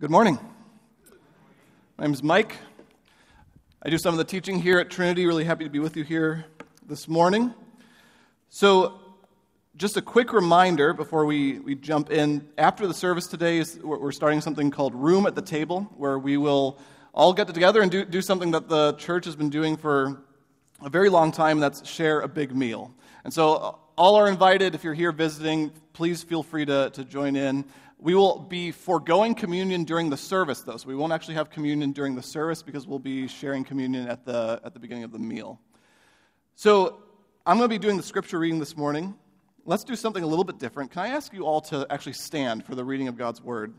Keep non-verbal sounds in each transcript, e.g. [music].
Good morning. My name is Mike. I do some of the teaching here at Trinity. Really happy to be with you here this morning. So, just a quick reminder before we, we jump in. After the service today, is we're starting something called Room at the Table, where we will all get together and do, do something that the church has been doing for a very long time, that's share a big meal. And so, all are invited. If you're here visiting, please feel free to, to join in. We will be foregoing communion during the service, though, so we won't actually have communion during the service because we'll be sharing communion at the, at the beginning of the meal. So, I'm going to be doing the scripture reading this morning. Let's do something a little bit different. Can I ask you all to actually stand for the reading of God's word?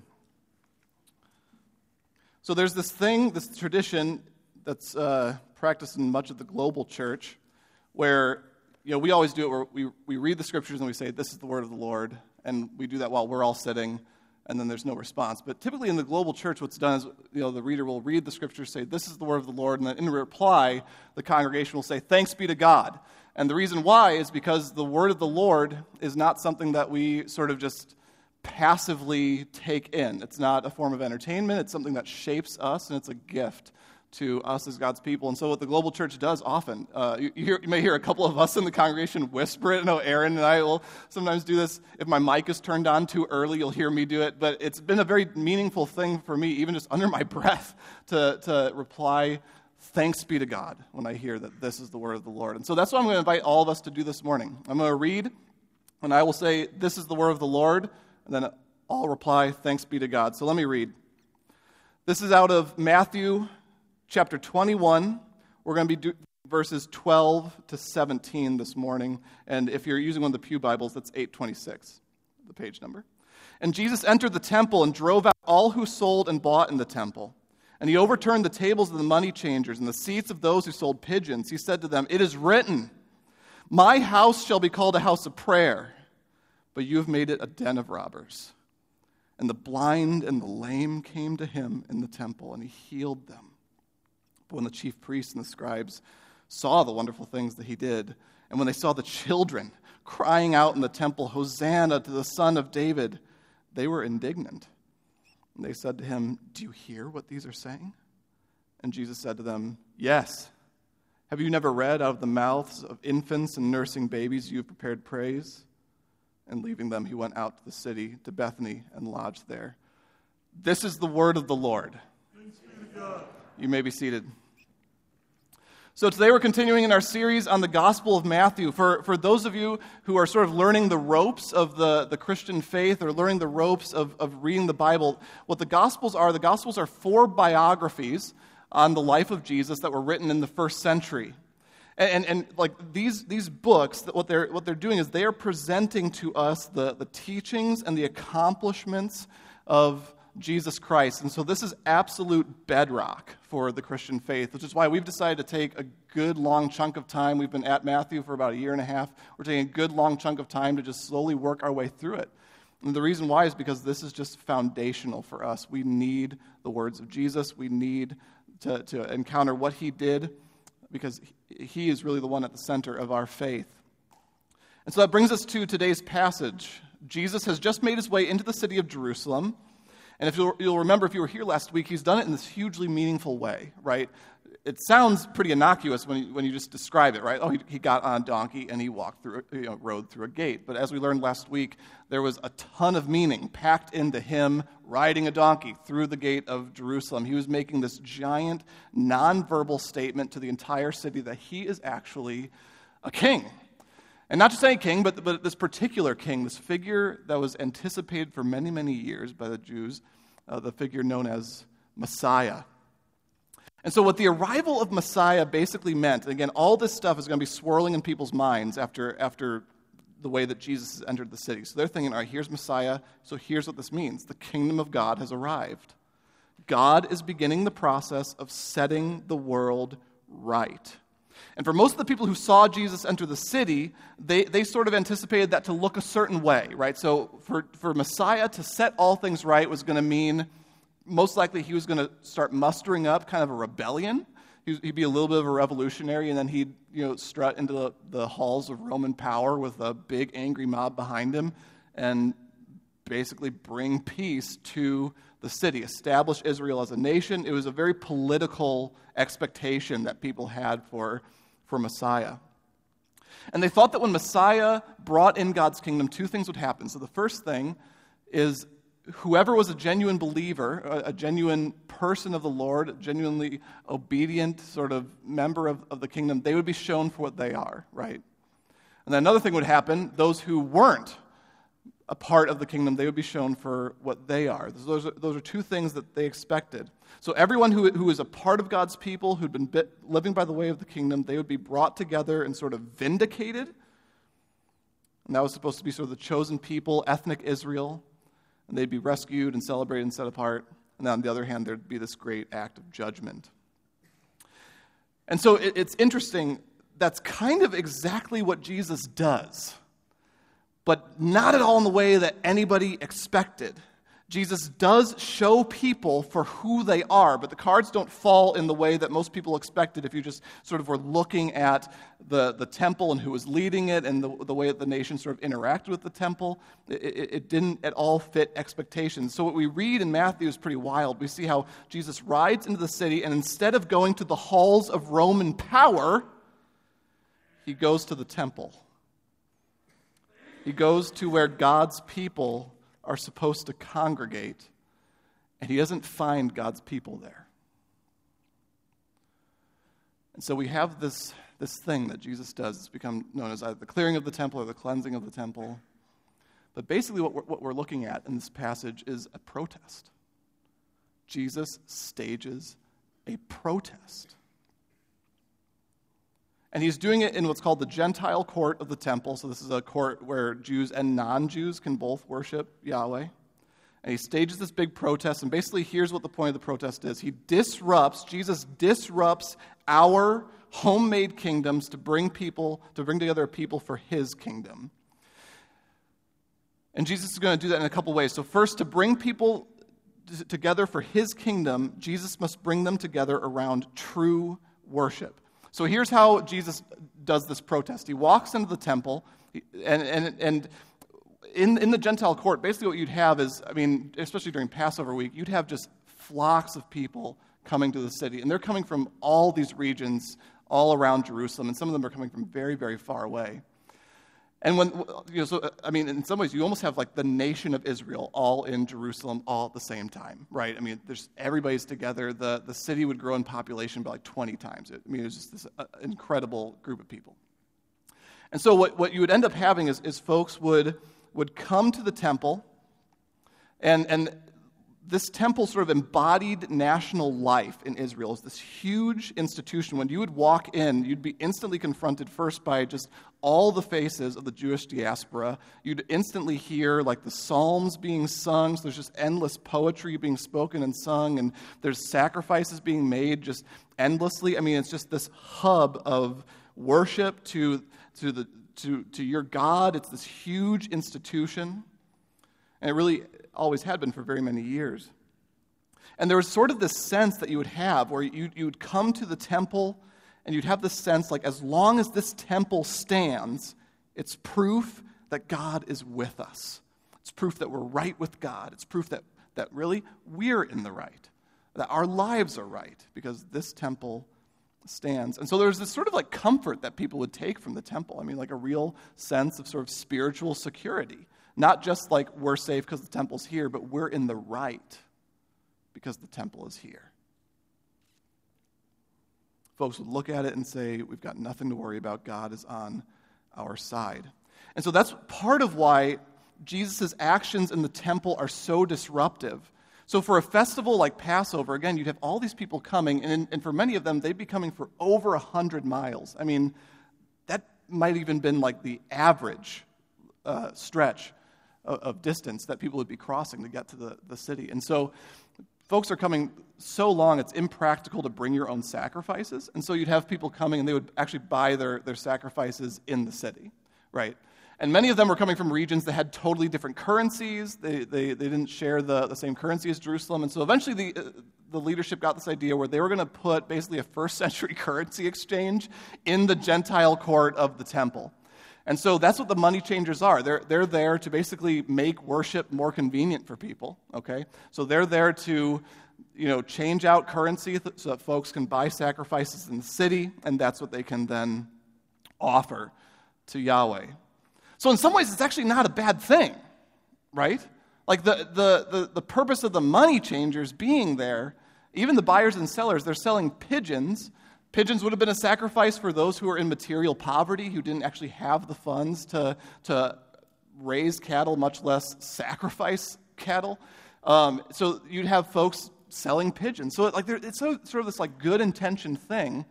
So, there's this thing, this tradition that's uh, practiced in much of the global church where you know, we always do it where we, we read the scriptures and we say, This is the word of the Lord and we do that while we're all sitting, and then there's no response. But typically in the global church, what's done is you know, the reader will read the scriptures, say, This is the word of the Lord, and then in reply, the congregation will say, Thanks be to God. And the reason why is because the word of the Lord is not something that we sort of just passively take in. It's not a form of entertainment, it's something that shapes us, and it's a gift to us as God's people. And so, what the global church does often, uh, you, you, hear, you, may hear a couple of us in the congregation whisper it. I know Aaron and I will sometimes do this. If my mic is turned on too early, you'll hear me do it. But it's been a very meaningful thing for me, even just [laughs] under my breath, to, to reply, Thanks be to God, when I hear that this is the word of the Lord. And so, that's what I'm going to invite all of us to do this morning. I'm going to read, and I will say, This is the word of the Lord. And then I'll reply, Thanks be to God. So, let me read. This is out of Matthew chapter 21. We're going to be do- verses 12 to 17 this morning. And if you're using one of the Pew Bibles, that's 826, the page number. And Jesus entered the temple and drove out all who sold and bought in the temple. And he overturned the tables of the money changers and the seats of those who sold pigeons. He said to them, It is written, My house shall be called a house of prayer, but you have made it a den of robbers. And the blind and the lame came to him in the temple, and he healed them. But when the chief priests and the scribes saw the wonderful things that he did, and when they saw the children crying out in the temple, Hosanna to the Son of David, they were indignant. And they said to him, Do you hear what these are saying? And Jesus said to them, Yes. Have you never read out of the mouths of infants and nursing babies you have prepared praise? And leaving them, he went out to the city, to Bethany, and lodged there. This is the word of the Lord. You may be seated. So, today we're continuing in our series on the Gospel of Matthew. For, for those of you who are sort of learning the ropes of the, the Christian faith or learning the ropes of, of reading the Bible, what the Gospels are the Gospels are four biographies on the life of Jesus that were written in the first century. And, and, and, like these, these books, what they're, what they're doing is they are presenting to us the, the teachings and the accomplishments of Jesus Christ. And so this is absolute bedrock for the Christian faith, which is why we've decided to take a good long chunk of time. We've been at Matthew for about a year and a half. We're taking a good long chunk of time to just slowly work our way through it. And the reason why is because this is just foundational for us. We need the words of Jesus. We need to, to encounter what he did because he is really the one at the center of our faith. And so that brings us to today's passage. Jesus has just made his way into the city of Jerusalem. And if you'll, you'll remember, if you were here last week, he's done it in this hugely meaningful way, right? It sounds pretty innocuous when you, when you just describe it, right? Oh, he, he got on a donkey and he walked through, you know, rode through a gate. But as we learned last week, there was a ton of meaning packed into him riding a donkey through the gate of Jerusalem. He was making this giant, nonverbal statement to the entire city that he is actually a king. And not just any king, but, but this particular king, this figure that was anticipated for many, many years by the Jews, uh, the figure known as Messiah. And so, what the arrival of Messiah basically meant, again, all this stuff is going to be swirling in people's minds after, after the way that Jesus has entered the city. So they're thinking, all right, here's Messiah, so here's what this means the kingdom of God has arrived. God is beginning the process of setting the world right. And for most of the people who saw Jesus enter the city, they, they sort of anticipated that to look a certain way, right? So for, for Messiah to set all things right was going to mean most likely he was going to start mustering up kind of a rebellion. He'd be a little bit of a revolutionary, and then he'd you know, strut into the, the halls of Roman power with a big angry mob behind him and basically bring peace to the city, establish Israel as a nation. It was a very political expectation that people had for, for Messiah. And they thought that when Messiah brought in God's kingdom, two things would happen. So the first thing is whoever was a genuine believer, a, genuine person of the Lord, a genuinely obedient sort of member of, of the kingdom, they would be shown for what they are, right? And then another thing would happen those who weren't a part of the kingdom, they would be shown for what they are. Those are, those are two things that they expected. So, everyone who, who is a part of God's people, who'd been bit, living by the way of the kingdom, they would be brought together and sort of vindicated. And that was supposed to be sort of the chosen people, ethnic Israel. And they'd be rescued and celebrated and set apart. And on the other hand, there'd be this great act of judgment. And so it, it's interesting. That's kind of exactly what Jesus does but not at all in the way that anybody expected. Jesus does show people for who they are, but the cards don't fall in the way that most people expected if you just sort of were looking at the, the temple and who was leading it and the, the way that the nation sort of interacted with the temple. It, it, it didn't at all fit expectations. So, what we read in Matthew is pretty wild. We see how Jesus rides into the city, and instead of going to the halls of Roman power, he goes to the temple. He goes to where God's people are supposed to congregate, and he doesn't find God's people there. And so we have this, this thing that Jesus does. It's become known as either the clearing of the temple or the cleansing of the temple. But basically, what we're, what we're looking at in this passage is a protest. Jesus stages a protest. And he's doing it in what's called the Gentile court of the temple. So, this is a court where Jews and non Jews can both worship Yahweh. And he stages this big protest. And basically, here's what the point of the protest is He disrupts, Jesus disrupts our homemade kingdoms to bring people, to bring together people for his kingdom. And Jesus is going to do that in a couple ways. So, first, to bring people together for his kingdom, Jesus must bring them together around true worship. So here's how Jesus does this protest. He walks into the temple, and, and, and in, in the Gentile court, basically what you'd have is, I mean, especially during Passover week, you'd have just flocks of people coming to the city. And they're coming from all these regions all around Jerusalem, and some of them are coming from very, very far away. And when, you know, so, I mean, in some ways, you almost have like the nation of Israel all in Jerusalem all at the same time, right? I mean, there's, everybody's together. The, the city would grow in population by like 20 times. I mean, it was just this uh, incredible group of people. And so, what, what you would end up having is, is folks would, would come to the temple, and, and this temple sort of embodied national life in Israel. It's this huge institution. When you would walk in, you'd be instantly confronted first by just all the faces of the Jewish diaspora. You'd instantly hear like the Psalms being sung. So there's just endless poetry being spoken and sung, and there's sacrifices being made just endlessly. I mean, it's just this hub of worship to, to, the, to, to your God. It's this huge institution. And it really always had been for very many years. And there was sort of this sense that you would have where you, you would come to the temple and you'd have this sense like, as long as this temple stands, it's proof that God is with us. It's proof that we're right with God. It's proof that, that really we're in the right, that our lives are right because this temple stands. And so there's this sort of like comfort that people would take from the temple. I mean, like a real sense of sort of spiritual security. Not just like we're safe because the temple's here, but we're in the right because the temple is here. Folks would look at it and say, We've got nothing to worry about. God is on our side. And so that's part of why Jesus' actions in the temple are so disruptive. So, for a festival like Passover, again, you'd have all these people coming, and, and for many of them, they'd be coming for over 100 miles. I mean, that might even been like the average uh, stretch of, of distance that people would be crossing to get to the, the city. And so folks are coming so long it's impractical to bring your own sacrifices. And so you'd have people coming and they would actually buy their, their sacrifices in the city, right? And many of them were coming from regions that had totally different currencies. They, they, they didn't share the, the same currency as Jerusalem. And so eventually the, uh, the leadership got this idea where they were going to put basically a first [laughs] century currency exchange in the Gentile court of the temple. And so that's what the money changers are. They're, they're there to basically make worship more convenient for people, okay? So they're there to, you know, change out currency so that folks can buy sacrifices in the city, and that's what they can then offer to Yahweh. So in some ways, it's actually not a bad thing, right? Like the, the, the, the purpose of the money changers being there, even the buyers and sellers, they're selling pigeons Pigeons would have been a sacrifice for those who were in material poverty, who didn't actually have the funds to, to raise cattle, much less sacrifice cattle. Um, so you'd have folks selling pigeons. So like it's sort of this like good intention thing.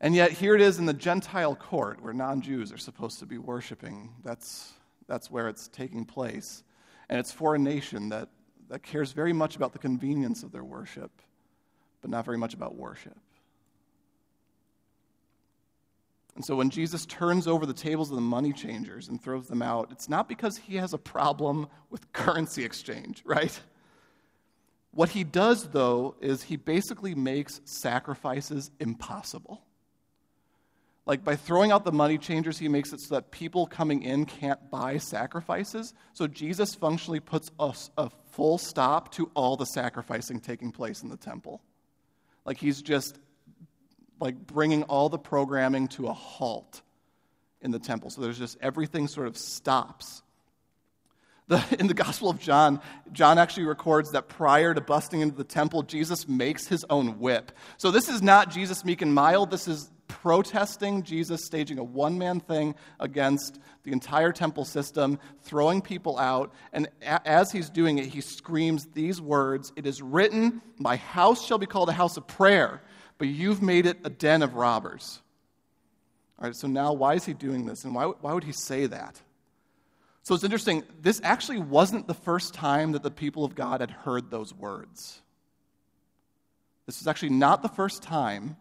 And yet here it is in the Gentile court where non-Jews are supposed to be worshiping. That's, that's where it's taking place. And it's for a nation that, that cares very much about the convenience of their worship, but not very much about worship. And so when Jesus turns over the tables of the money changers and throws them out, it's not because he has a problem with currency exchange, right? What he does, though, is he basically makes sacrifices impossible. Like by throwing out the money changers, he makes it so that people coming in can't buy sacrifices. So Jesus functionally puts a, a full stop to all the sacrificing taking place in the temple. Like he's just like bringing all the programming to a halt in the temple. So there's just everything sort of stops. The, [laughs] in the Gospel of John, John actually records that prior to busting into the temple, Jesus makes his own whip. So this is not Jesus meek and mild. This is protesting Jesus staging a one man thing against the entire temple system, throwing people out. And a- as he's doing it, he screams these words It is written, My house shall be called a house of prayer but you've made it a den of robbers. All right, so now why is he doing this? And why, why would he say that? So it's interesting. This actually wasn't the first time that the people of God had heard those words. This was actually not the first time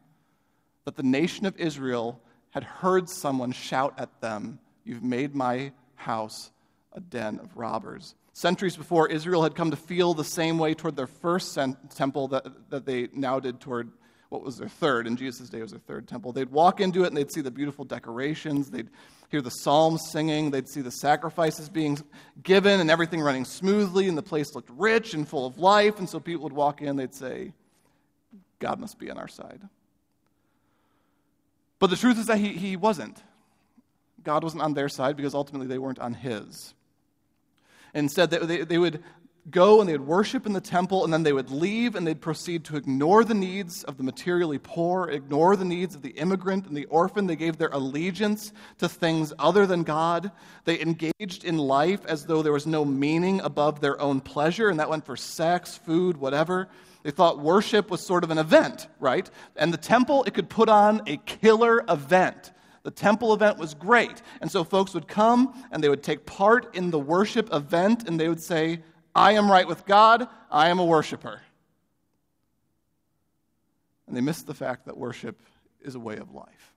that the nation of Israel had heard someone shout at them, You've made my house a den of robbers. Centuries before, Israel had come to feel the same way toward their first temple that, that they now did toward what was their third, in Jesus' day was their third temple. They'd walk into it and they'd see the beautiful decorations, they'd hear the psalms singing, they'd see the sacrifices being given and everything running smoothly, and the place looked rich and full of life. And so people would walk in, they'd say, God must be on our side. But the truth is that he, he wasn't. God wasn't on their side because ultimately they weren't on his. Instead, they, they, they would go and they would worship in the temple, and then they would leave and they'd proceed to ignore the needs of the materially poor, ignore the needs of the immigrant and the orphan. They gave their allegiance to things other than God. They engaged in life as though there was no meaning above their own pleasure, and that went for sex, food, whatever. They thought worship was sort of an event, right? And the temple, it could put on a killer event. The temple event was great. And so folks would come and they would take part in the worship event and they would say, I am right with God, I am a worshiper. And they miss the fact that worship is a way of life.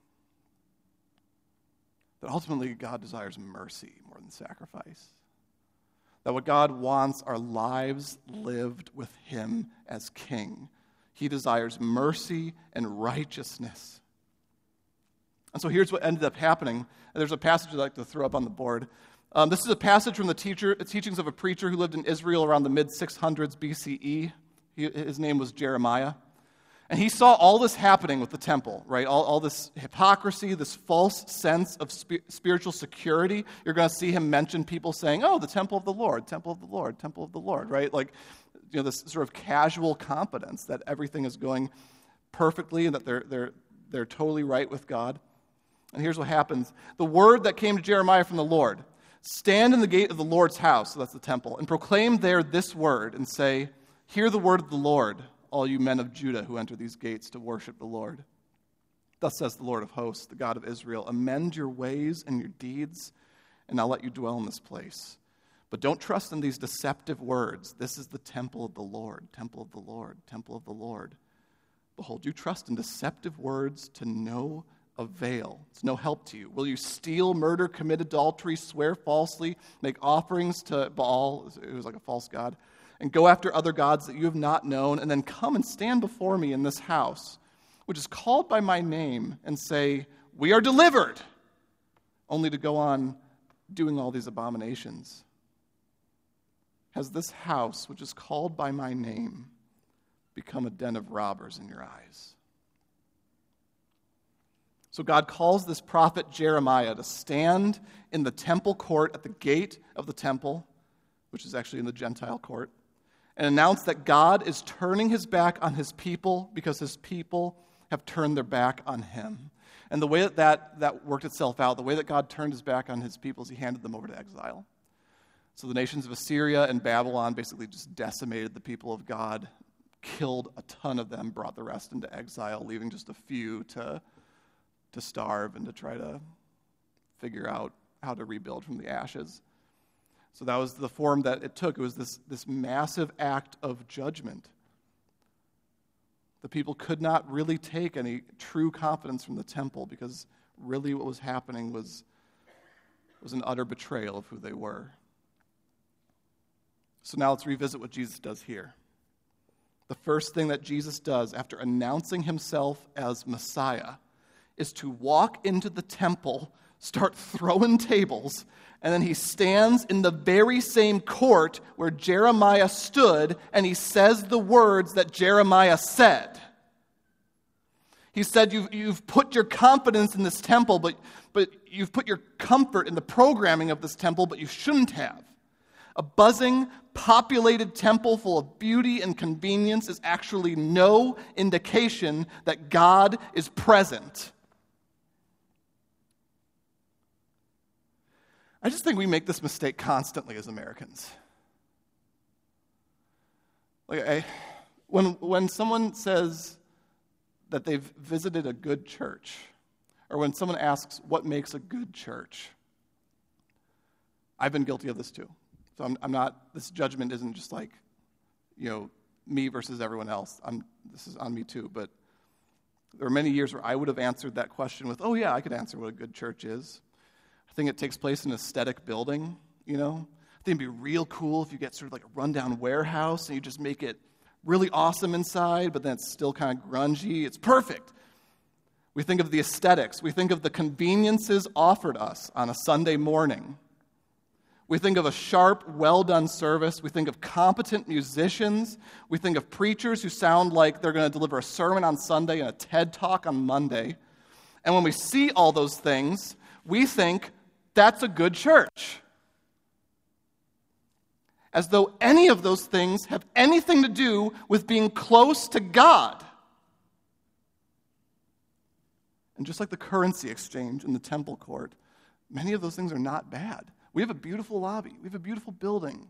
That ultimately God desires mercy more than sacrifice. That what God wants are lives lived with Him as King. He desires mercy and righteousness. And so here's what ended up happening. There's a passage I'd like to throw up on the board. Um, this is a passage from the teacher, teachings of a preacher who lived in Israel around the mid 600s BCE. He, his name was Jeremiah. And he saw all this happening with the temple, right? All, all this hypocrisy, this false sense of sp- spiritual security. You're going to see him mention people saying, oh, the temple of the Lord, temple of the Lord, temple of the Lord, right? Like, you know, this sort of casual confidence that everything is going perfectly and that they're, they're, they're totally right with God. And here's what happens the word that came to Jeremiah from the Lord Stand in the gate of the Lord's house, so that's the temple, and proclaim there this word, and say, Hear the word of the Lord, all you men of Judah who enter these gates to worship the Lord. Thus says the Lord of hosts, the God of Israel Amend your ways and your deeds, and I'll let you dwell in this place. But don't trust in these deceptive words. This is the temple of the Lord, temple of the Lord, temple of the Lord. Behold, you trust in deceptive words to no avail. It's no help to you. Will you steal, murder, commit adultery, swear falsely, make offerings to Baal, it was like a false god, and go after other gods that you have not known, and then come and stand before me in this house, which is called by my name, and say, We are delivered. only to go on doing all these abominations? Has this house, which is called by my name, become a den of robbers in your eyes? So God calls this prophet Jeremiah to stand in the temple court at the gate of the temple, which is actually in the Gentile court, and announce that God is turning his back on his people because his people have turned their back on him. And the way that, that that worked itself out, the way that God turned his back on his people is he handed them over to exile. So the nations of Assyria and Babylon basically just decimated the people of God, killed a ton of them, brought the rest into exile, leaving just a few to, to starve and to try to figure out how to rebuild from the ashes. So that was the form that it took. It was this, this massive act of judgment. The people could not really take any true confidence from the temple because really what was happening was, was an utter betrayal of who they were. So now let's revisit what Jesus does here. The first thing that Jesus does after announcing himself as Messiah is to walk into the temple, start throwing tables, and then he stands in the very same court where Jeremiah stood and he says the words that Jeremiah said. He said, You've, you've put your confidence in this temple, but, but you've put your comfort in the programming of this temple, but you shouldn't have. A buzzing, populated temple full of beauty and convenience is actually no indication that God is present. I just think we make this mistake constantly as Americans. Like I, when, when someone says that they've visited a good church, or when someone asks what makes a good church, I've been guilty of this too. So I'm, I'm not, this judgment isn't just like, you know, me versus everyone else. I'm, this is on me too. But there were many years where I would have answered that question with, oh, yeah, I could answer what a good church is. I think it takes place in an aesthetic building, you know? I think it'd be real cool if you get sort of like a rundown warehouse and you just make it really awesome inside, but then it's still kind of grungy. It's perfect. We think of the aesthetics, we think of the conveniences offered us on a Sunday morning. We think of a sharp, well done service. We think of competent musicians. We think of preachers who sound like they're going to deliver a sermon on Sunday and a TED talk on Monday. And when we see all those things, we think that's a good church. As though any of those things have anything to do with being close to God. And just like the currency exchange in the temple court, many of those things are not bad. We have a beautiful lobby, we have a beautiful building.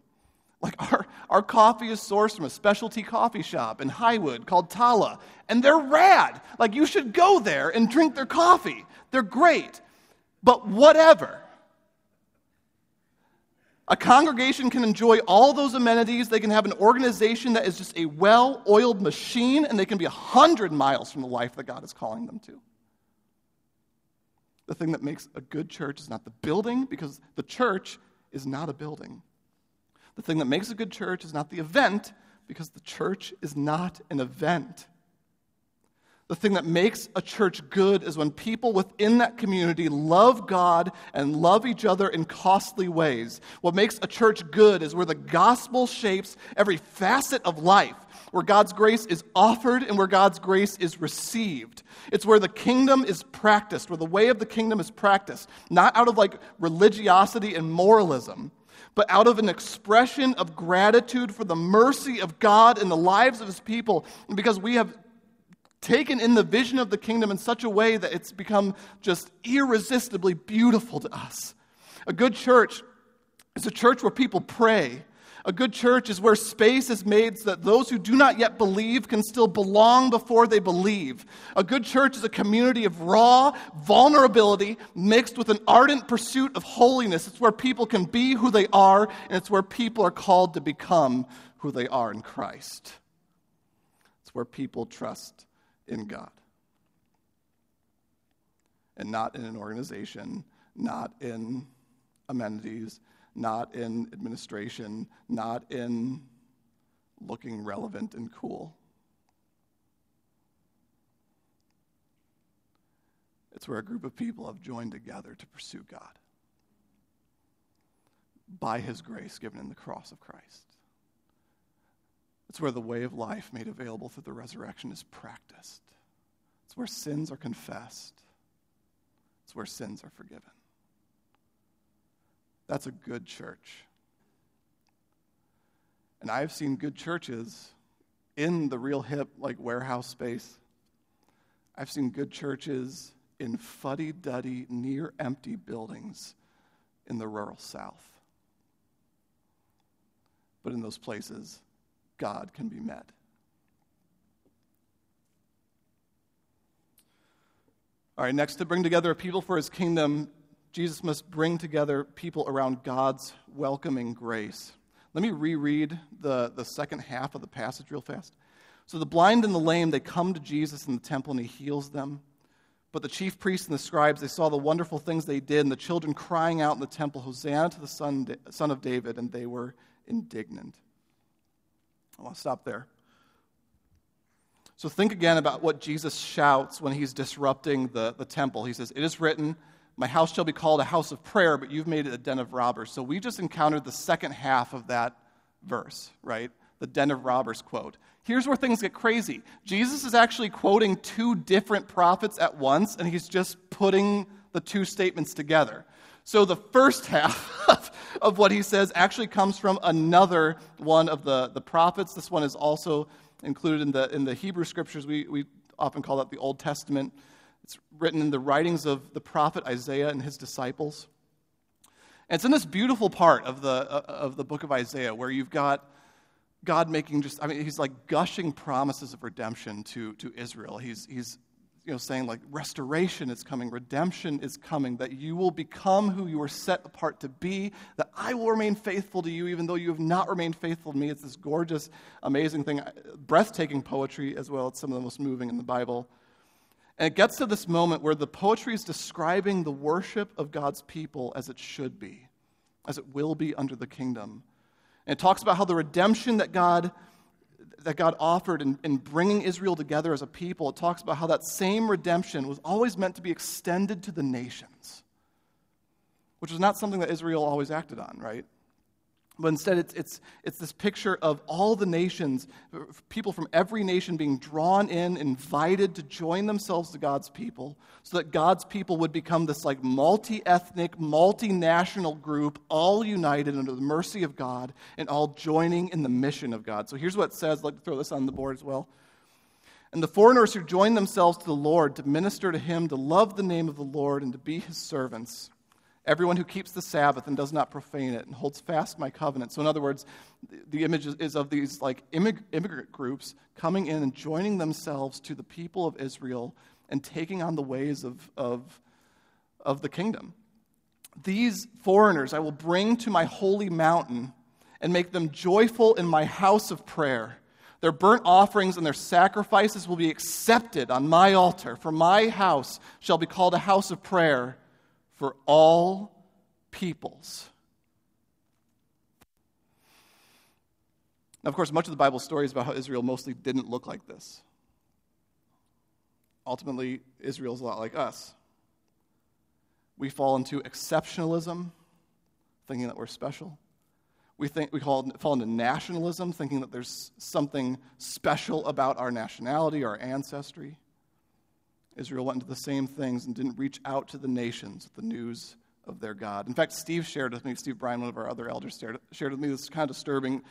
Like our, our coffee is sourced from a specialty coffee shop in Highwood called Tala, and they're rad. Like you should go there and drink their coffee. They're great. But whatever. A congregation can enjoy all those amenities. They can have an organization that is just a well oiled machine, and they can be a hundred miles from the life that God is calling them to. The thing that makes a good church is not the building, because the church is not a building. The thing that makes a good church is not the event, because the church is not an event. The thing that makes a church good is when people within that community love God and love each other in costly ways. What makes a church good is where the gospel shapes every facet of life where God's grace is offered and where God's grace is received. It's where the kingdom is practiced, where the way of the kingdom is practiced, not out of like religiosity and moralism, but out of an expression of gratitude for the mercy of God in the lives of his people. And because we have taken in the vision of the kingdom in such a way that it's become just irresistibly beautiful to us. A good church is a church where people pray a good church is where space is made so that those who do not yet believe can still belong before they believe. A good church is a community of raw vulnerability mixed with an ardent pursuit of holiness. It's where people can be who they are, and it's where people are called to become who they are in Christ. It's where people trust in God and not in an organization, not in amenities, not in administration, not in looking relevant and cool. It's where a group of people have joined together to pursue God by his grace given in the cross of Christ. It's where the way of life made available through the resurrection is practiced. It's where sins are confessed. It's where sins are forgiven. That's a good church. And I've seen good churches in the real hip, like warehouse space. I've seen good churches in fuddy duddy, near empty buildings in the rural South. But in those places, God can be met. All right, next, to bring together a people for his kingdom, Jesus must bring together people around God's welcoming grace. Let me reread the, the second half of the passage real fast. So the blind and the lame, they come to Jesus in the temple and he heals them. But the chief priests and the scribes, they saw the wonderful things they did, and the children crying out in the temple, Hosanna to the son, son of David, and they were indignant. I want to stop there. So think again about what Jesus shouts when he's disrupting the, the temple. He says, It is written, My house shall be called a house of prayer, but you've made it a den of robbers. So we just encountered the second half of that verse, right? The den of robbers quote. Here's where things get crazy. Jesus is actually quoting two different prophets at once, and he's just putting the two statements together. So the first [laughs] half of what he says actually comes from another one of the, the prophets. This one is also included in the, in the Hebrew scriptures. We, we often call that the Old Testament. It's written in the writings of the prophet Isaiah and his disciples. And it's in this beautiful part of the, uh, of the book of Isaiah where you've got God making just, I mean, he's like gushing promises of redemption to, to Israel. He's, he's you know, saying like restoration is coming, redemption is coming, that you will become who you were set apart to be, that I will remain faithful to you even though you have not remained faithful to me. It's this gorgeous, amazing thing, breathtaking poetry as well. It's some of the most moving in the Bible. And it gets to this moment where the poetry is describing the worship of God's people as it should be, as it will be under the kingdom. And it talks about how the redemption that God that God offered in, in bringing Israel together as a people, it talks about how that same redemption was always meant to be extended to the nations, which was not something that Israel always acted on, right? But instead, it's, it's, it's this picture of all the nations, people from every nation being drawn in, invited to join themselves to God's people, so that God's people would become this like multi ethnic, multinational group, all united under the mercy of God and all joining in the mission of God. So here's what it says. I'd like to throw this on the board as well. And the foreigners who join themselves to the Lord to minister to him, to love the name of the Lord, and to be his servants Everyone who keeps the Sabbath and does not profane it and holds fast my covenant. So, in other words, the image is of these like immigrant groups coming in and joining themselves to the people of Israel and taking on the ways of, of, of the kingdom. These foreigners I will bring to my holy mountain and make them joyful in my house of prayer. Their burnt offerings and their sacrifices will be accepted on my altar, for my house shall be called a house of prayer for all peoples. Now, of course, much of the Bible story is about how Israel mostly didn't look like this. Ultimately, Israel's a lot like us. We fall into exceptionalism, thinking that we're special. We, think, we fall, fall into nationalism, thinking that there's something special about our nationality, our ancestry. Israel went into the same things and didn't reach out to the nations with the news of their God. In fact, Steve shared with me, Steve Bryan, one of our other elders, shared, shared with me this kind of disturbing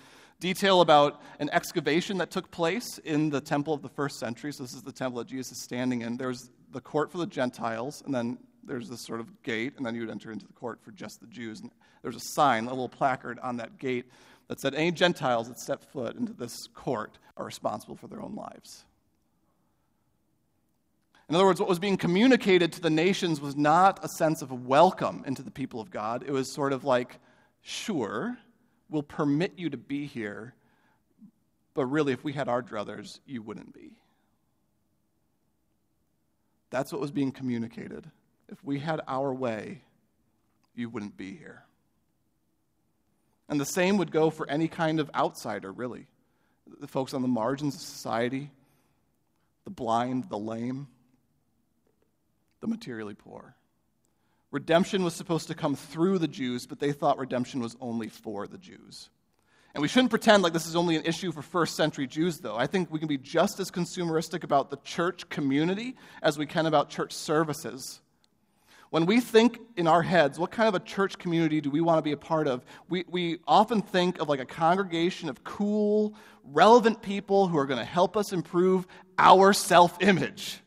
detail about an excavation that took place in the temple of the first century. So, this is the temple that Jesus is standing in. There's the court for the Gentiles, and then there's this sort of gate, and then you would enter into the court for just the Jews. And there's a sign, a little placard on that gate that said, Any Gentiles that step foot into this court are responsible for their own lives. In other words, what was being communicated to the nations was not a sense of welcome into the people of God. It was sort of like, sure, we'll permit you to be here, but really, if we had our druthers, you wouldn't be. That's what was being communicated. If we had our way, you wouldn't be here. And the same would go for any kind of outsider, really. The folks on the margins of society, the blind, the lame the materially poor. Redemption was supposed to come through the Jews, but they thought redemption was only for the Jews. And we shouldn't pretend like this is only an issue for first century Jews, though. I think we can be just as consumeristic about the church community as we can about church services. When we think in our heads, what kind of a church community do we want to be a part of? We, we often think of like a congregation of cool, relevant people who are going to help us improve our self image.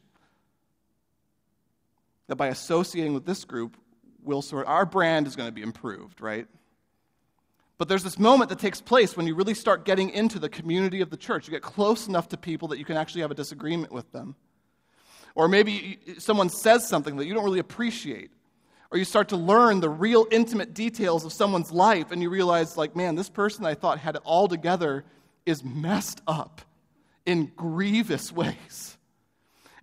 That by associating with this group, we'll sort our brand is going to be improved, right? But there's this moment that takes place when you really start getting into the community of the church. You get close enough to people that you can actually have a disagreement with them. Or maybe someone says something that you don't really appreciate. Or you start to learn the real intimate details of someone's life and you realize, like, man, this person I thought had it all together is messed up in grievous [laughs] ways.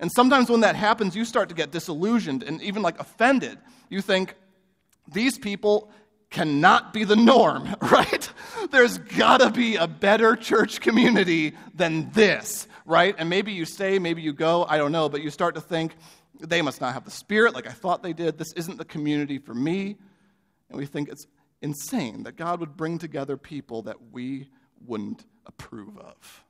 And sometimes when that happens, you start to get disillusioned and even like offended. You think, these people cannot be the norm, [laughs] right? There's gotta be a better church community than this, right? And maybe you stay, maybe you go, I don't know, but you start to think, they must not have the spirit like I thought they did. This isn't the community for me. And we think it's insane that God would bring together people that we wouldn't approve of.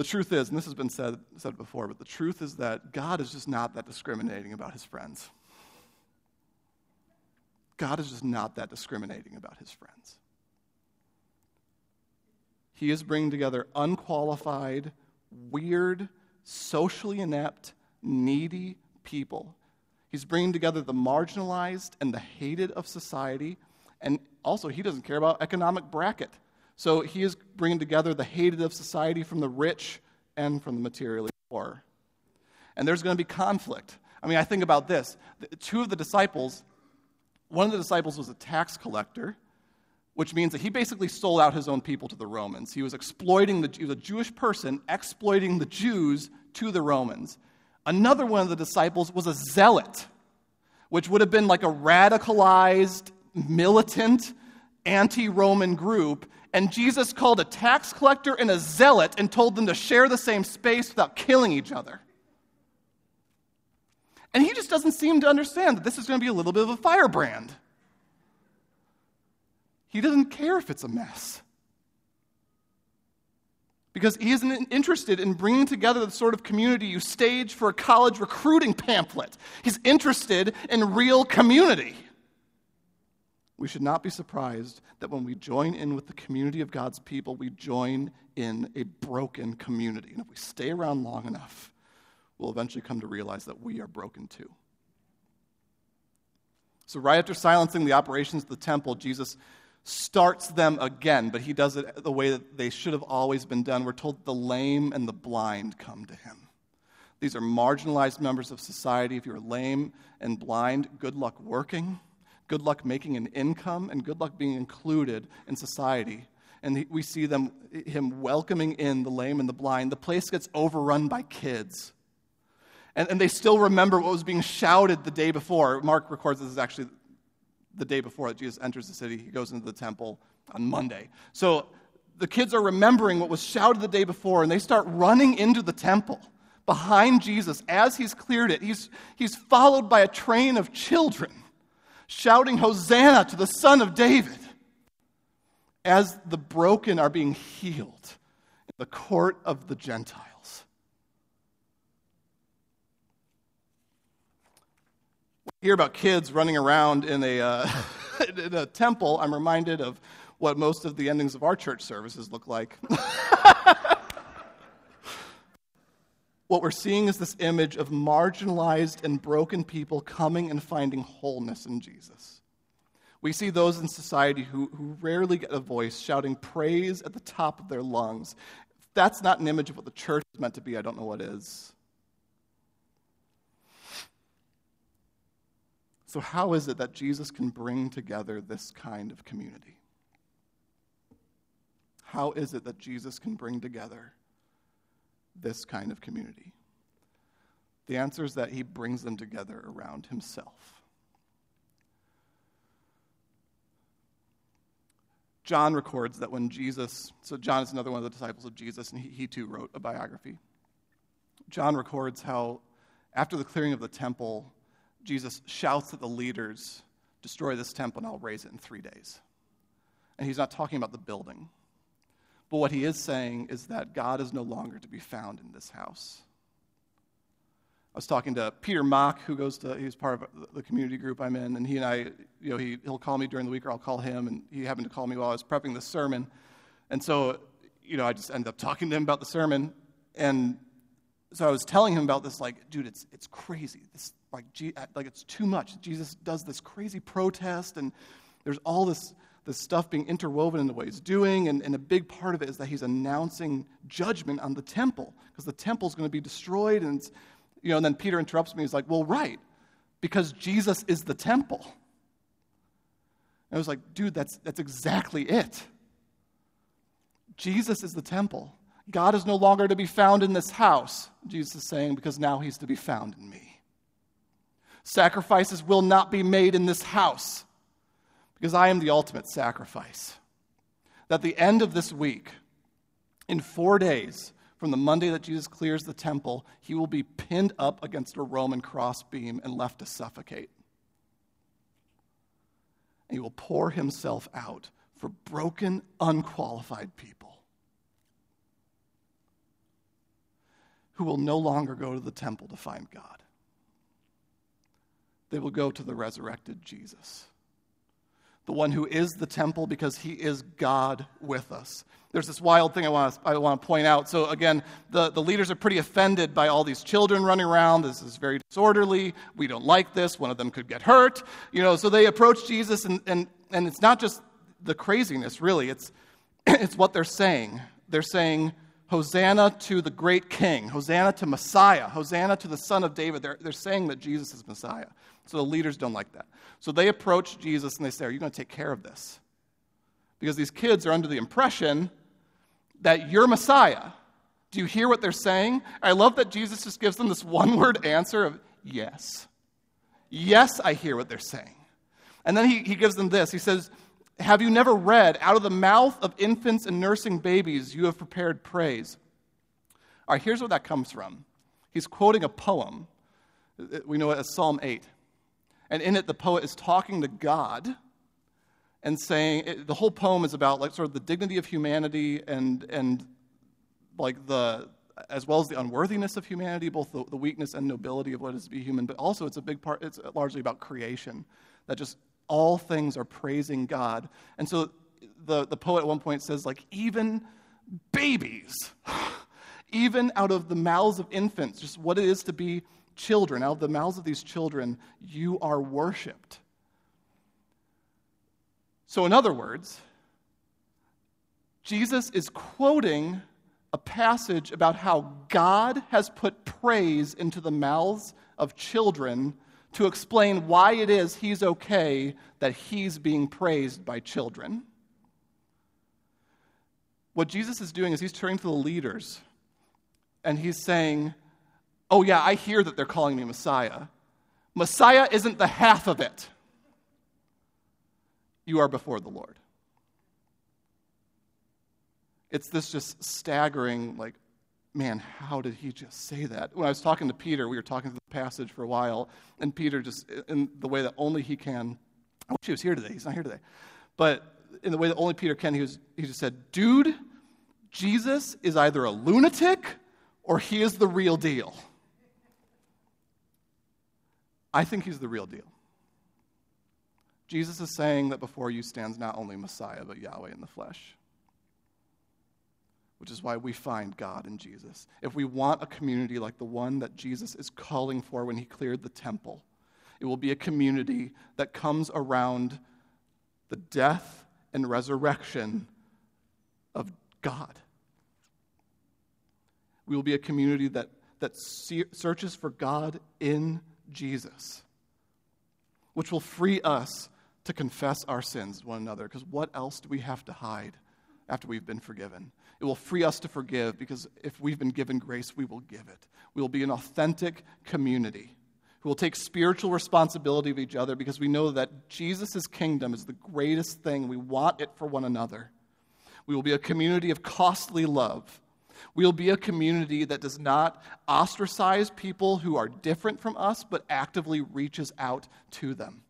The truth is, and this has been said, said before, but the truth is that God is just not that discriminating about his friends. God is just not that discriminating about his friends. He is bringing together unqualified, weird, socially inept, needy people. He's bringing together the marginalized and the hated of society. And also, he doesn't care about economic bracket. So he is bringing together the hated of society from the rich and from the materially poor. And there's going to be conflict. I mean, I think about this. Two of the disciples one of the disciples was a tax collector, which means that he basically sold out his own people to the Romans. He was exploiting the, he was a Jewish person exploiting the Jews to the Romans. Another one of the disciples was a zealot, which would have been like a radicalized, militant, anti Roman group. And Jesus called a tax collector and a zealot and told them to share the same space without killing each other. And he just doesn't seem to understand that this is going to be a little bit of a firebrand. He doesn't care if it's a mess. Because he isn't interested in bringing together the sort of community you stage for a college recruiting pamphlet. He's interested in real community. We should not be surprised that when we join in with the community of God's people, we join in a broken community. And if we stay around long enough, we'll eventually come to realize that we are broken too. So, right after silencing the operations of the temple, Jesus starts them again, but he does it the way that they should have always been done. We're told the lame and the blind come to him. These are marginalized members of society. If you're lame and blind, good luck working, good luck making an income, and good luck being included in society. And we see them, him welcoming in the lame and the blind. The place gets overrun by kids. And, and they still remember what was being shouted the day before. Mark records this is actually the day before that Jesus enters the city. He goes into the temple on Monday. So the kids are remembering what was shouted the day before, and they start running into the temple behind Jesus as he's cleared it. He's, he's followed by a train of children shouting, Hosanna to the Son of David, as the broken are being healed in the court of the Gentiles. hear about kids running around in a, uh, [laughs] in a temple, I'm reminded of what most of the endings of our church services look like. [laughs] what we're seeing is this image of marginalized and broken people coming and finding wholeness in Jesus. We see those in society who, who rarely get a voice shouting praise at the top of their lungs. If that's not an image of what the church is meant to be, I don't know what is. So, how is it that Jesus can bring together this kind of community? How is it that Jesus can bring together this kind of community? The answer is that he brings them together around himself. John records that when Jesus, so John is another one of the disciples of Jesus, and he, he too wrote a biography. John records how after the clearing of the temple, Jesus shouts at the leaders, Destroy this temple and I'll raise it in three days. And he's not talking about the building. But what he is saying is that God is no longer to be found in this house. I was talking to Peter Mock, who goes to, he's part of the community group I'm in, and he and I, you know, he, he'll call me during the week or I'll call him, and he happened to call me while I was prepping the sermon. And so, you know, I just ended up talking to him about the sermon. And so I was telling him about this, like, dude, it's, it's crazy. This, like, like, it's too much. Jesus does this crazy protest, and there's all this, this stuff being interwoven into what he's doing. And, and a big part of it is that he's announcing judgment on the temple, because the temple's going to be destroyed. And, you know, and then Peter interrupts me. He's like, well, right, because Jesus is the temple. And I was like, dude, that's, that's exactly it. Jesus is the temple. God is no longer to be found in this house, Jesus is saying, because now he's to be found in me. Sacrifices will not be made in this house because I am the ultimate sacrifice. At the end of this week, in four days, from the Monday that Jesus clears the temple, he will be pinned up against a Roman crossbeam and left to suffocate. And he will pour himself out for broken, unqualified people. who will no longer go to the temple to find God. They will go to the resurrected Jesus, the one who is the temple because he is God with us. There's this wild thing I want to, I want to point out. So, again, the, the leaders are pretty offended by all these children running around. This is very disorderly. We don't like this. One of them could get hurt. You know, so they approach Jesus, and, and, and it's not just the craziness, really, it's, [clears throat] it's what they're saying. They're saying, Hosanna to the great king, Hosanna to Messiah, Hosanna to the son of David. They're, they're saying that Jesus is Messiah. So the leaders don't like that. So they approach Jesus and they say, Are you going to take care of this? Because these kids are under the impression that you're Messiah. Do you hear what they're saying? I love that Jesus just gives them this one word answer of yes. Yes, I hear what they're saying. And then he, he gives them this. He says, have you never read, out of the mouth of infants and nursing babies, you have prepared praise? All right, here's where that comes from. He's quoting a poem. We know it as Psalm 8. And in it, the poet is talking to God and saying, it, the whole poem is about like sort of the dignity of humanity and, and like the, as well as the unworthiness of humanity, both the, the weakness and nobility of what it is to be human, but also it's a big part, it's largely about creation that just all things are praising God. And so the, the poet at one point says, like, even babies, [sighs] even out of the mouths of infants, just what it is to be children, out of the mouths of these children, you are worshiped. So, in other words, Jesus is quoting a passage about how God has put praise into the mouths of children to explain why it is he's okay that he's being praised by children. What Jesus is doing is he's turning to the leaders and he's saying, Oh, yeah, I hear that they're calling me Messiah. Messiah isn't the half of it. You are before the Lord. It's this just staggering, like, man, how did he just say that? When I was talking to Peter, we were talking through the passage for a while, and Peter just, in the way that only he can, I wish he was here today. He's not here today. But in the way that only Peter can, he, was, he just said, dude, Jesus is either a lunatic or he is the real deal. I think he's the real deal. Jesus is saying that before you stands not only Messiah, but Yahweh in the flesh which is why we find God in Jesus. If we want a community like the one that Jesus is calling for when he cleared the temple, it will be a community that comes around the death and resurrection of God. We will be a community that, that searches for God in Jesus, which will free us to confess our sins to one another. Because what else do we have to hide after we've been forgiven? It will free us to forgive because if we've been given grace, we will give it. We will be an authentic community who will take spiritual responsibility of each other because we know that Jesus' kingdom is the greatest thing. We want it for one another. We will be a community of costly love We'll be a community that does not ostracize people who are different from us, but actively reaches out to them.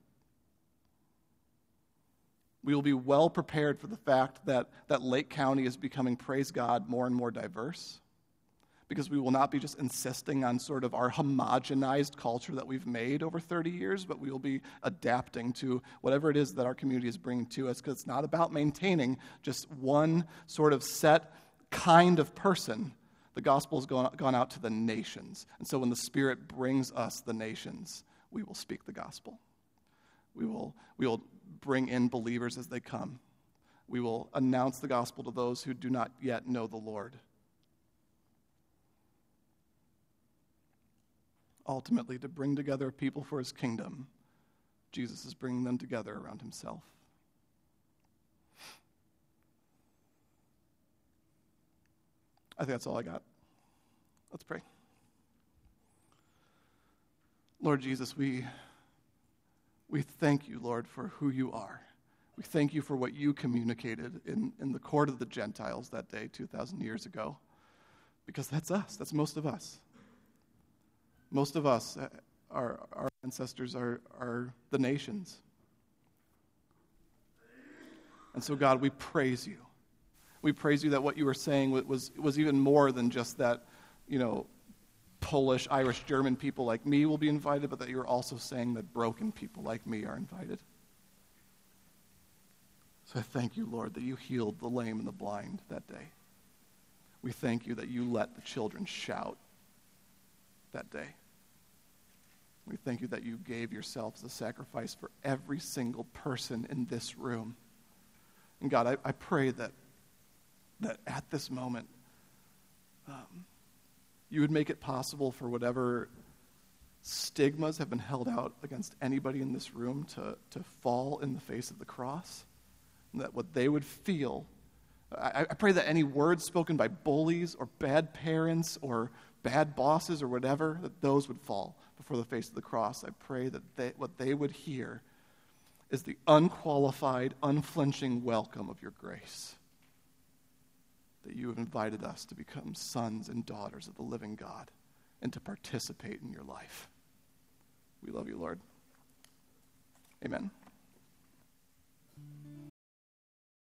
We will be well prepared for the fact that, that Lake County is becoming, praise God, more and more diverse. Because we will not be just insisting on sort of our homogenized culture that we've made over 30 years, but we will be adapting to whatever it is that our community is bringing to us. Because it's not about maintaining just one sort of set kind of person. The gospel has gone, gone out to the nations. And so when the Spirit brings us the nations, we will speak the gospel. We will, we will bring in believers as they come. We will announce the gospel to those who do not yet know the Lord. Ultimately, to bring together people for his kingdom, Jesus is bringing them together around himself. I think that's all I got. Let's pray. Lord Jesus, we we thank you, Lord, for who you are. We thank you for what you communicated in, in the court of the Gentiles that day 2,000 years ago, because that's us, that's most of us. Most of us, uh, our, our ancestors, are, are the nations. And so, God, we praise you. We praise you that what you were saying was, was even more than just that, you know, Polish, Irish, German people like me will be invited, but that you're also saying that broken people like me are invited. So I thank you, Lord, that you healed the lame and the blind that day. We thank you that you let the children shout that day. We thank you that you gave yourself as a sacrifice for every single person in this room. And God, I, I pray that, that at this moment, um, you would make it possible for whatever stigmas have been held out against anybody in this room to, to fall in the face of the cross. And that what they would feel, I, I pray that any words spoken by bullies or bad parents or bad bosses or whatever, that those would fall before the face of the cross. I pray that they, what they would hear is the unqualified, unflinching welcome of your grace that you have invited us to become sons and daughters of the living God and to participate in your life. We love you, Lord. Amen.